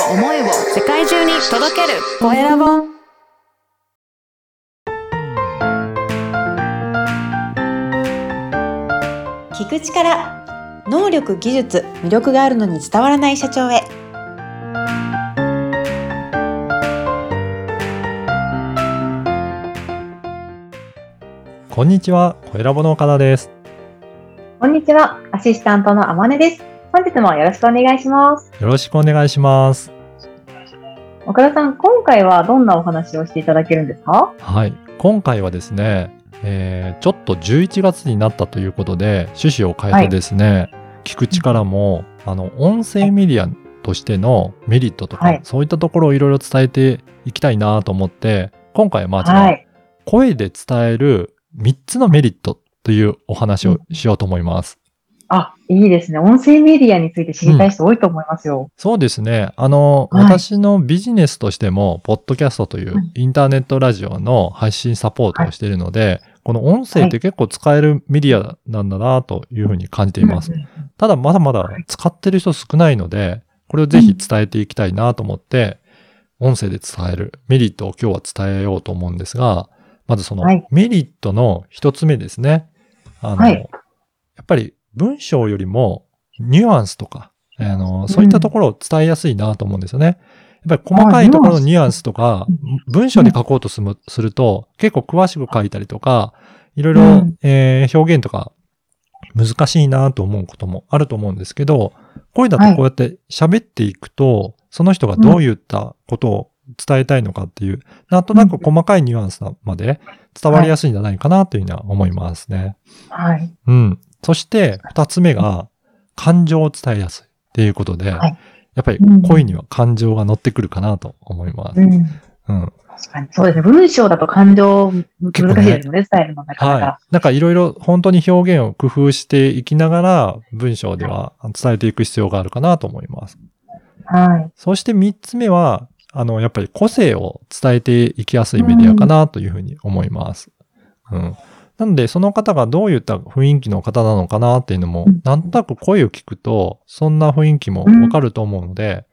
を思いを世界中に届けるコエラボ聞く力能力技術魅力があるのに伝わらない社長へこんにちは、コエラボの岡田です。こんにちは、アシスタントのあまねです。本日もよろしくお願いします。よろしくお願いします。岡田さん、今回はどんなお話をしていただけるんですか？はい。今回はですね、えーちょっと11月になったということで、趣旨を変えてですね、聞く力も、あの、音声メディアとしてのメリットとか、はいそういったところをいろいろ伝えていきたいなと思って、今回はまずは、はい。声で伝える3つのメリットというお話をしようと思います。あ、いいですね。音声メディアについて知りたい人多いと思いますよ。そうですね。あの、はい私のビジネスとしても、ポッドキャストといううんインターネットラジオの配信サポートをしているので、この音声って結構使えるメディアなんだなというふうに感じています。うんうんただ、まだまだ使ってる人少ないので、これをぜひ伝えていきたいなと思って、音声で伝えるメリットを今日は伝えようと思うんですが、まずそのはいメリットの一つ目ですね。あの、はいやっぱり文章よりもニュアンスとか、あの、そういったところを伝えやすいなと思うんですよね。やっぱり細かいところのニュアンスとか、文章で書こうとするすると、結構詳しく書いたりとか、いろいろ、うんえー表現とか難しいなと思うこともあると思うんですけど、声だとこうやって喋っていくと、その人がどういったことを伝えたいのかっていう、なんとなく細かいニュアンスまで伝わりやすいんじゃないかなというふうには思いますね。はい。うん。そして、二つ目が、感情を伝えやすいっていうことで、はいやっぱりうん声には感情が乗ってくるかなと思います。うん。うん。確かに。そうですね。文章だと感情難しいですよね、伝えるのなかなはか。い。なんかいろいろ本当に表現を工夫していきながら、文章では伝えていく必要があるかなと思います。はい。そして三つ目は、あの、やっぱり個性を伝えていきやすいメディアかなというふうに思います。うん。なので、その方がどういった雰囲気の方なのかなっていうのもうん、なんとなく声を聞くと、そんな雰囲気もわかると思うので、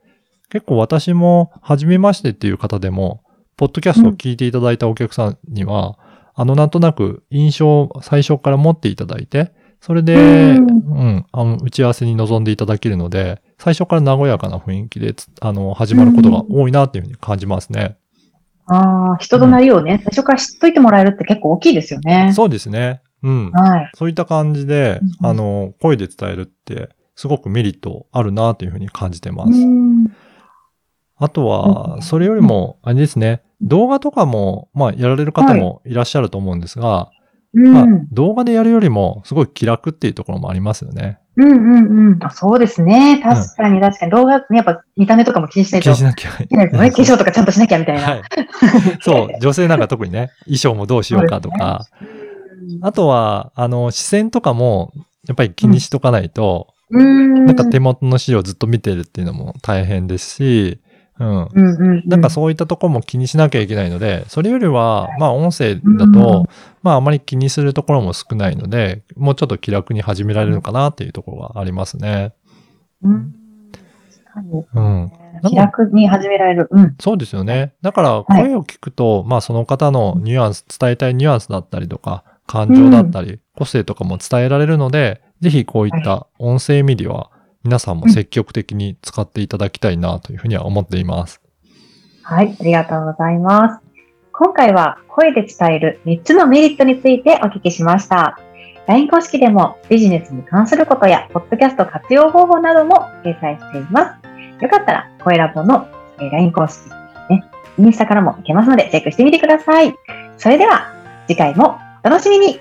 結構私も、初めましてっていう方でも、ポッドキャストを聞いていただいたお客さんには、あの、なんとなく印象を最初から持っていただいて、それで、ううんん、あの、打ち合わせに臨んでいただけるので、最初から和やかな雰囲気でつ、あの、始まることが多いなっていうふうに感じますね。ああ、人となりをね、最初から知っといてもらえるって結構大きいですよね。そうですね。うん。はい。そういった感じでう、んあの、声で伝えるって、すごくメリットあるなというふうに感じてます。うんあとうは、んそれよりも、あれですね、動画とかも、まあ、やられる方もいらっしゃると思うんですが、まあうん。動画でやるよりも、すごい気楽っていうところもありますよね。うんうんうん。あそうですね。確かに確かに。動画、ね、やっぱ見た目とかも気にしないと気にしなきゃいいけないですよね。化粧とかちゃんとしなきゃみたいな。はい。そう、女性なんか特にね、衣装もどうしようかとか、あとは、あの、視線とかも、やっぱり気にしとかないと、うん。なんか手元の資料ずっと見てるっていうのも大変ですし、うん。うんうんうん。なんかそういったとこも気にしなきゃいけないので、それよりは、まあ音声だうんと、まああまり気にするところも少ないので、もうちょっと気楽に始められるのかなっていうところがありますね。うん。確かに。うん。気楽に始められる。うん。そうですよね。だからはい声を聞くと、まあその方のニュアンス、伝えたいニュアンスだったりとか、感情だったり、個性とかも伝えられるので、ぜひこういった音声メディアは皆さんも積極的に使っていただきたいなというふうには思っています。はい。ありがとうございます。今回は声で伝える3つのメリットについてお聞きしました。LINE 公式でもビジネスに関することや、ポッドキャスト活用方法なども掲載しています。よかったら、声ラボの LINE 公式、ね、インスタからもいけますので、チェックしてみてください。それでは、次回もお楽しみに